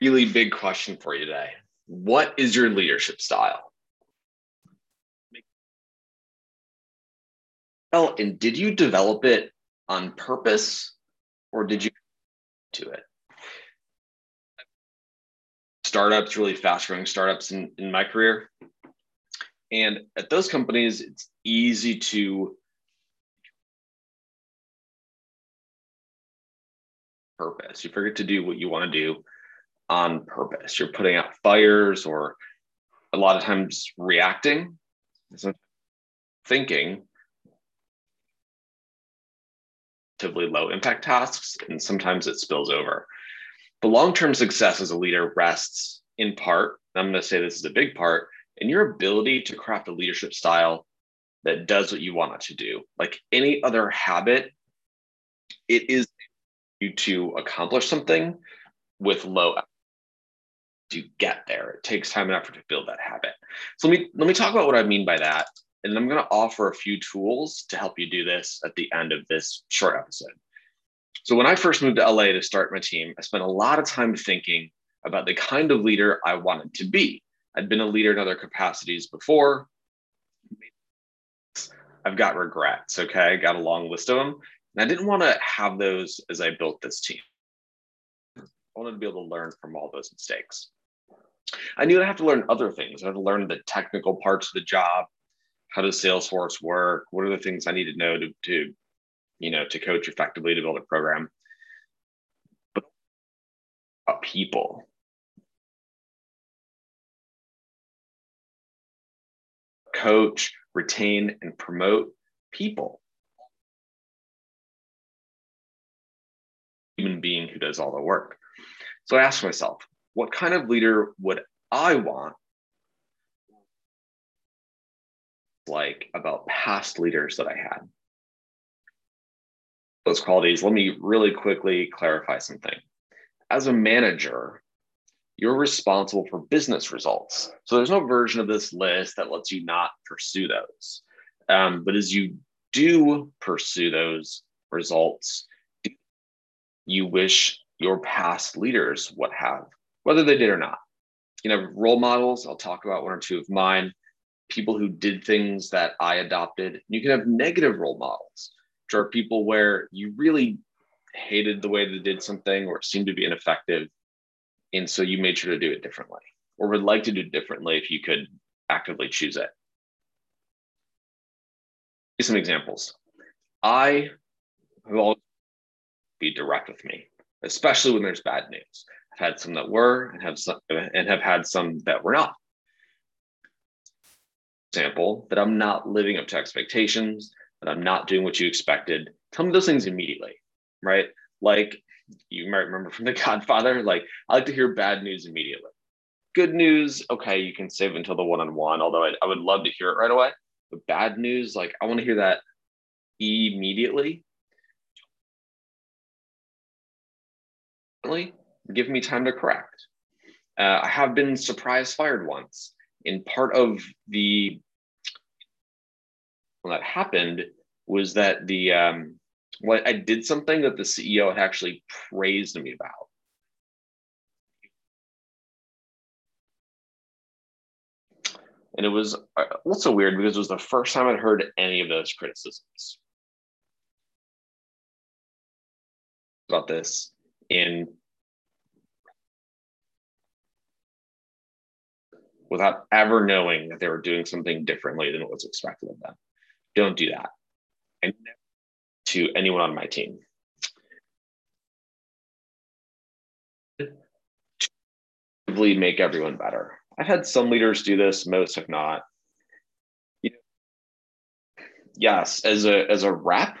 really big question for you today. What is your leadership style? Well, and did you develop it on purpose or did you to it? Startups, really fast growing startups in, in my career. And at those companies, it's easy to purpose. You forget to do what you want to do on purpose. You're putting out fires or a lot of times reacting, thinking relatively low impact tasks, and sometimes it spills over. The long term success as a leader rests in part, I'm going to say this is a big part, in your ability to craft a leadership style that does what you want it to do. Like any other habit, it is you to accomplish something with low to get there. It takes time and effort to build that habit. So let me let me talk about what I mean by that. And I'm going to offer a few tools to help you do this at the end of this short episode. So when I first moved to LA to start my team, I spent a lot of time thinking about the kind of leader I wanted to be. I'd been a leader in other capacities before. I've got regrets. Okay. I got a long list of them. And I didn't want to have those as I built this team. I wanted to be able to learn from all those mistakes. I knew I'd have to learn other things. I had to learn the technical parts of the job. How does Salesforce work? What are the things I need to know to, to you know, to coach effectively to build a program? But people. Coach, retain, and promote people. human being who does all the work. So I asked myself, what kind of leader would I want? Like about past leaders that I had. Those qualities, let me really quickly clarify something. As a manager, you're responsible for business results. So there's no version of this list that lets you not pursue those. Um, but as you do pursue those results, you wish your past leaders what have, whether they did or not. You know, role models, I'll talk about one or two of mine, people who did things that I adopted. You can have negative role models, which are people where you really hated the way they did something or it seemed to be ineffective. And so you made sure to do it differently or would like to do it differently if you could actively choose it. Some examples. I will be direct with me, especially when there's bad news. I've had some that were and have some and have had some that were not. Example that I'm not living up to expectations, that I'm not doing what you expected. Tell me those things immediately, right? Like you might remember from The Godfather, like I like to hear bad news immediately. Good news, okay, you can save until the one on one, although I, I would love to hear it right away. But bad news, like I want to hear that immediately give me time to correct. Uh, I have been surprise fired once. And part of the when that happened was that the um, what I did something that the CEO had actually praised me about. And it was uh, also weird because it was the first time I'd heard any of those criticisms about this in without ever knowing that they were doing something differently than what was expected of them. Don't do that. And to anyone on my team. Make everyone better. I've had some leaders do this, most have not. yes, as a as a rep,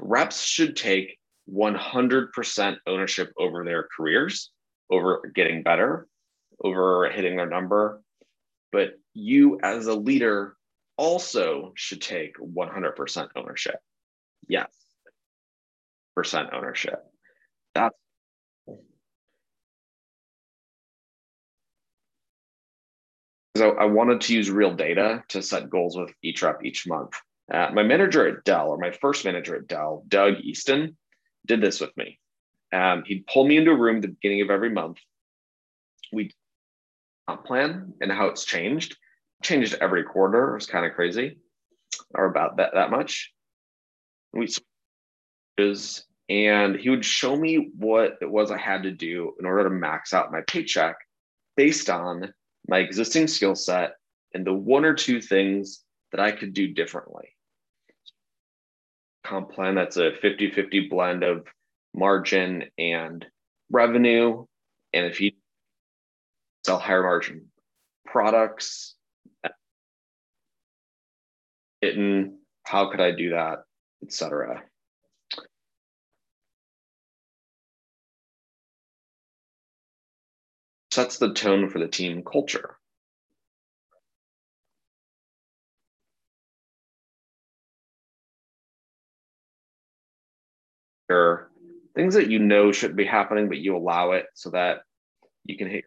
reps should take 100% ownership over their careers, over getting better, over hitting their number. But you, as a leader, also should take 100% ownership. Yes, percent ownership. That's so I wanted to use real data to set goals with each rep each month. Uh, my manager at Dell, or my first manager at Dell, Doug Easton, did this with me. Um, he'd pull me into a room at the beginning of every month we plan and how it's changed. Changed every quarter. It was kind of crazy, or about that that much. We is and he would show me what it was I had to do in order to max out my paycheck based on my existing skill set and the one or two things that I could do differently. Comp plan that's a 50 50 blend of margin and revenue. And if you sell higher margin products, in how could I do that, etc. Sets the tone for the team culture. Or things that you know shouldn't be happening, but you allow it so that you can hit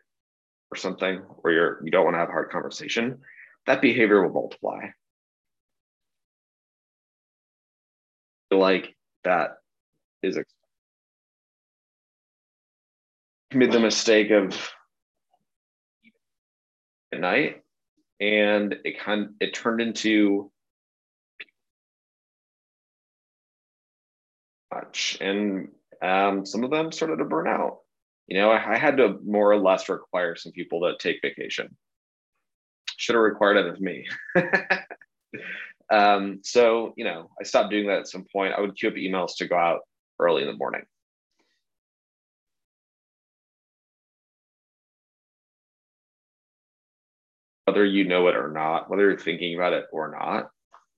or something, or you're you don't want to have a hard conversation. That behavior will multiply. like that is a made the mistake of at night and it kind it turned into much. And um, some of them started to burn out. You know I, I had to more or less require some people to take vacation. Should have required it of me. Um, so you know i stopped doing that at some point. I would queue up emails to go out early in the morning. Whether you know it or not, whether you're thinking about it or not,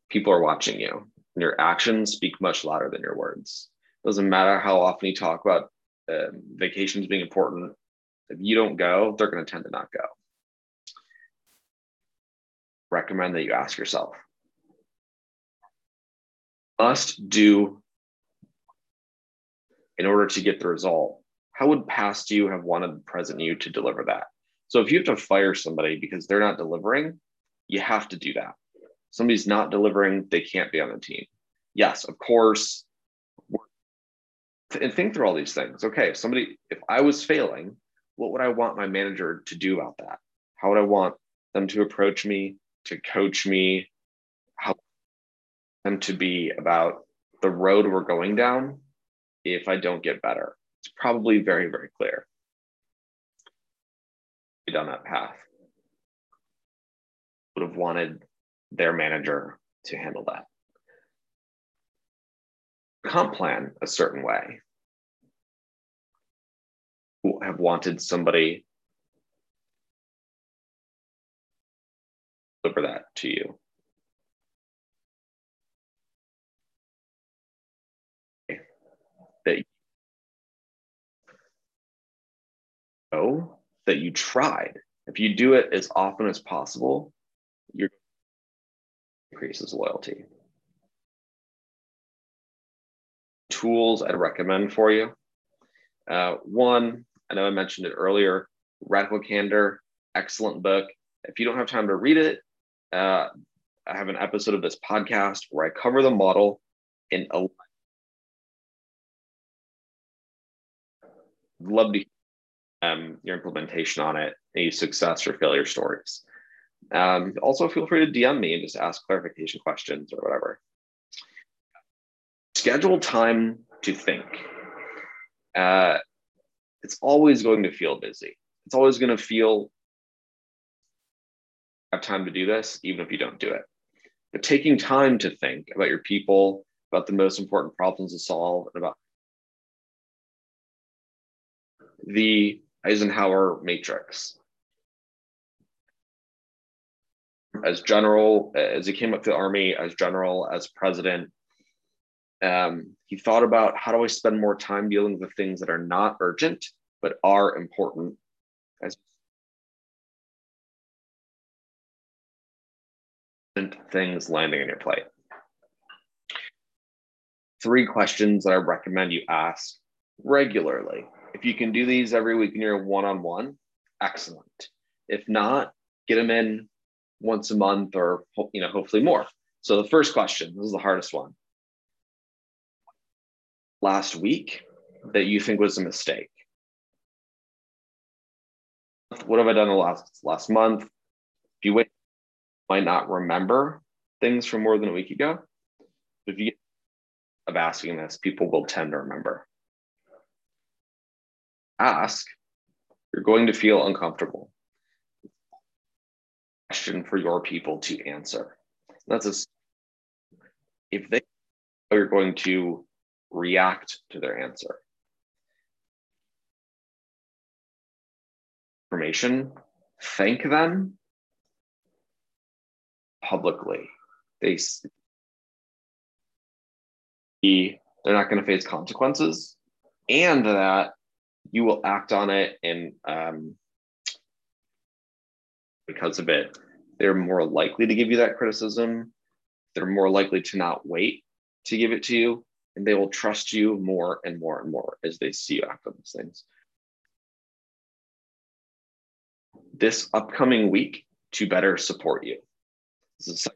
people are watching you. And your actions speak much louder than your words. It doesn't matter how often you talk about um, vacations being important. If you don't go, they're going to tend to not go. Recommend that you ask yourself must do in order to get the result. How would past you have wanted present you to deliver that? So if you have to fire somebody because they're not delivering, you have to do that. Somebody's not delivering, they can't be on the team. Yes, of course. And think through all these things. Okay, if somebody, if I was failing, what would I want my manager to do about that? How would I want them to approach me, to coach me, how them to be about the road we're going down if I don't get better? It's probably very, very clear down that path would have wanted their manager to handle that. Comp plan a certain way. Have wanted somebody deliver that to you. That you know that you tried. If you do it as often as possible, increases loyalty. Tools I'd recommend for you. Uh, one, I know I mentioned it earlier, Radical Candor, excellent book. If you don't have time to read it, uh, I have an episode of this podcast where I cover the model in a love to um, your implementation on it, any success or failure stories. Um, also, feel free to DM me and just ask clarification questions or whatever. Schedule time to think. Uh, it's always going to feel busy. It's always going to feel have time to do this, even if you don't do it. But taking time to think about your people, about the most important problems to solve, and about the Eisenhower matrix. As general, as he came up to the army, as general, as president, um, he thought about how do I spend more time dealing with things that are not urgent but are important as things landing on your plate. Three questions that I recommend you ask regularly if you can do these every week and you're one on one, excellent. If not, get them in once a month or you know hopefully more. So the first question, this is the hardest one. Last week that you think was a mistake. what have I done the last last month? If you wait, might not remember things from more than a week ago. If you of asking this, people will tend to remember. Ask, you're going to feel uncomfortable. Question for your people to answer. That's a if they are going to react to their answer. Information, thank them publicly. They they're not going to face consequences, and that you will act on it and um, because of it, they're more likely to give you that criticism. They're more likely to not wait to give it to you, and they will trust you more and more and more as they see you act on these things. This upcoming week to better support you. This is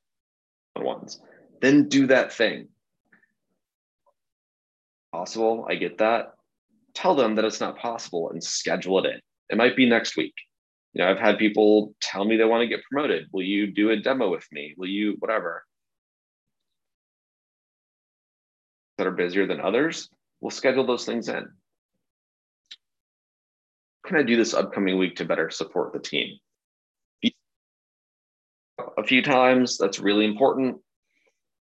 ones. Then do that thing. Possible, I get that. Tell them that it's not possible and schedule it in. It might be next week. You know, I've had people tell me they want to get promoted. Will you do a demo with me? Will you, whatever? That are busier than others, we'll schedule those things in. Can I do this upcoming week to better support the team? A few times, that's really important.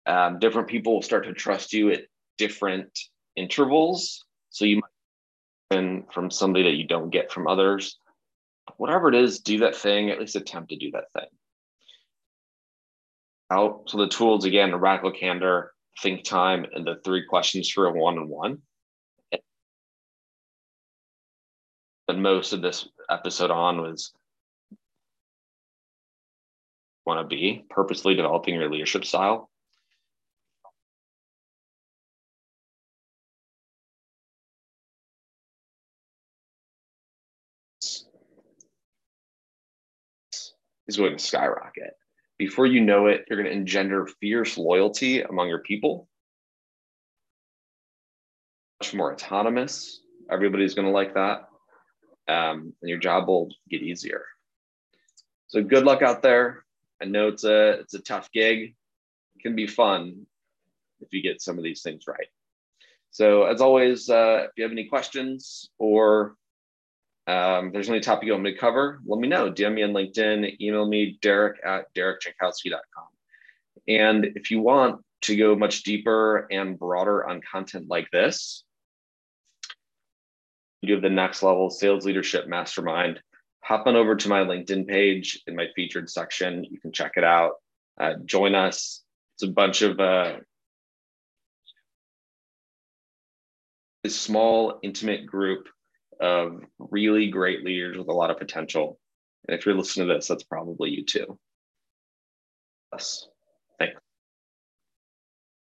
Um, different people will start to trust you at different intervals. So you might from somebody that you don't get from others whatever it is, do that thing, at least attempt to do that thing. Out. So the tools again, radical candor, think time, and the three questions for a one-on-one. And most of this episode on was want to be purposely developing your leadership style is going to skyrocket. Before you know it, you're going to engender fierce loyalty among your people. Much more autonomous. Everybody's going to like that. Um, and your job will get easier. So good luck out there. I know it's a it's a tough gig. It can be fun if you get some of these things right. So as always, uh, if you have any questions or um, there's any topic you want me to cover, let me know. DM me on LinkedIn, email me, derek at derekjankowski.com. And if you want to go much deeper and broader on content like this, you have the next level sales leadership mastermind. Hop on over to my LinkedIn page in my featured section. You can check it out. Uh, join us. It's a bunch of uh, a small, intimate group of really great leaders with a lot of potential. And if you're listening to this, that's probably you too. Yes. Thanks.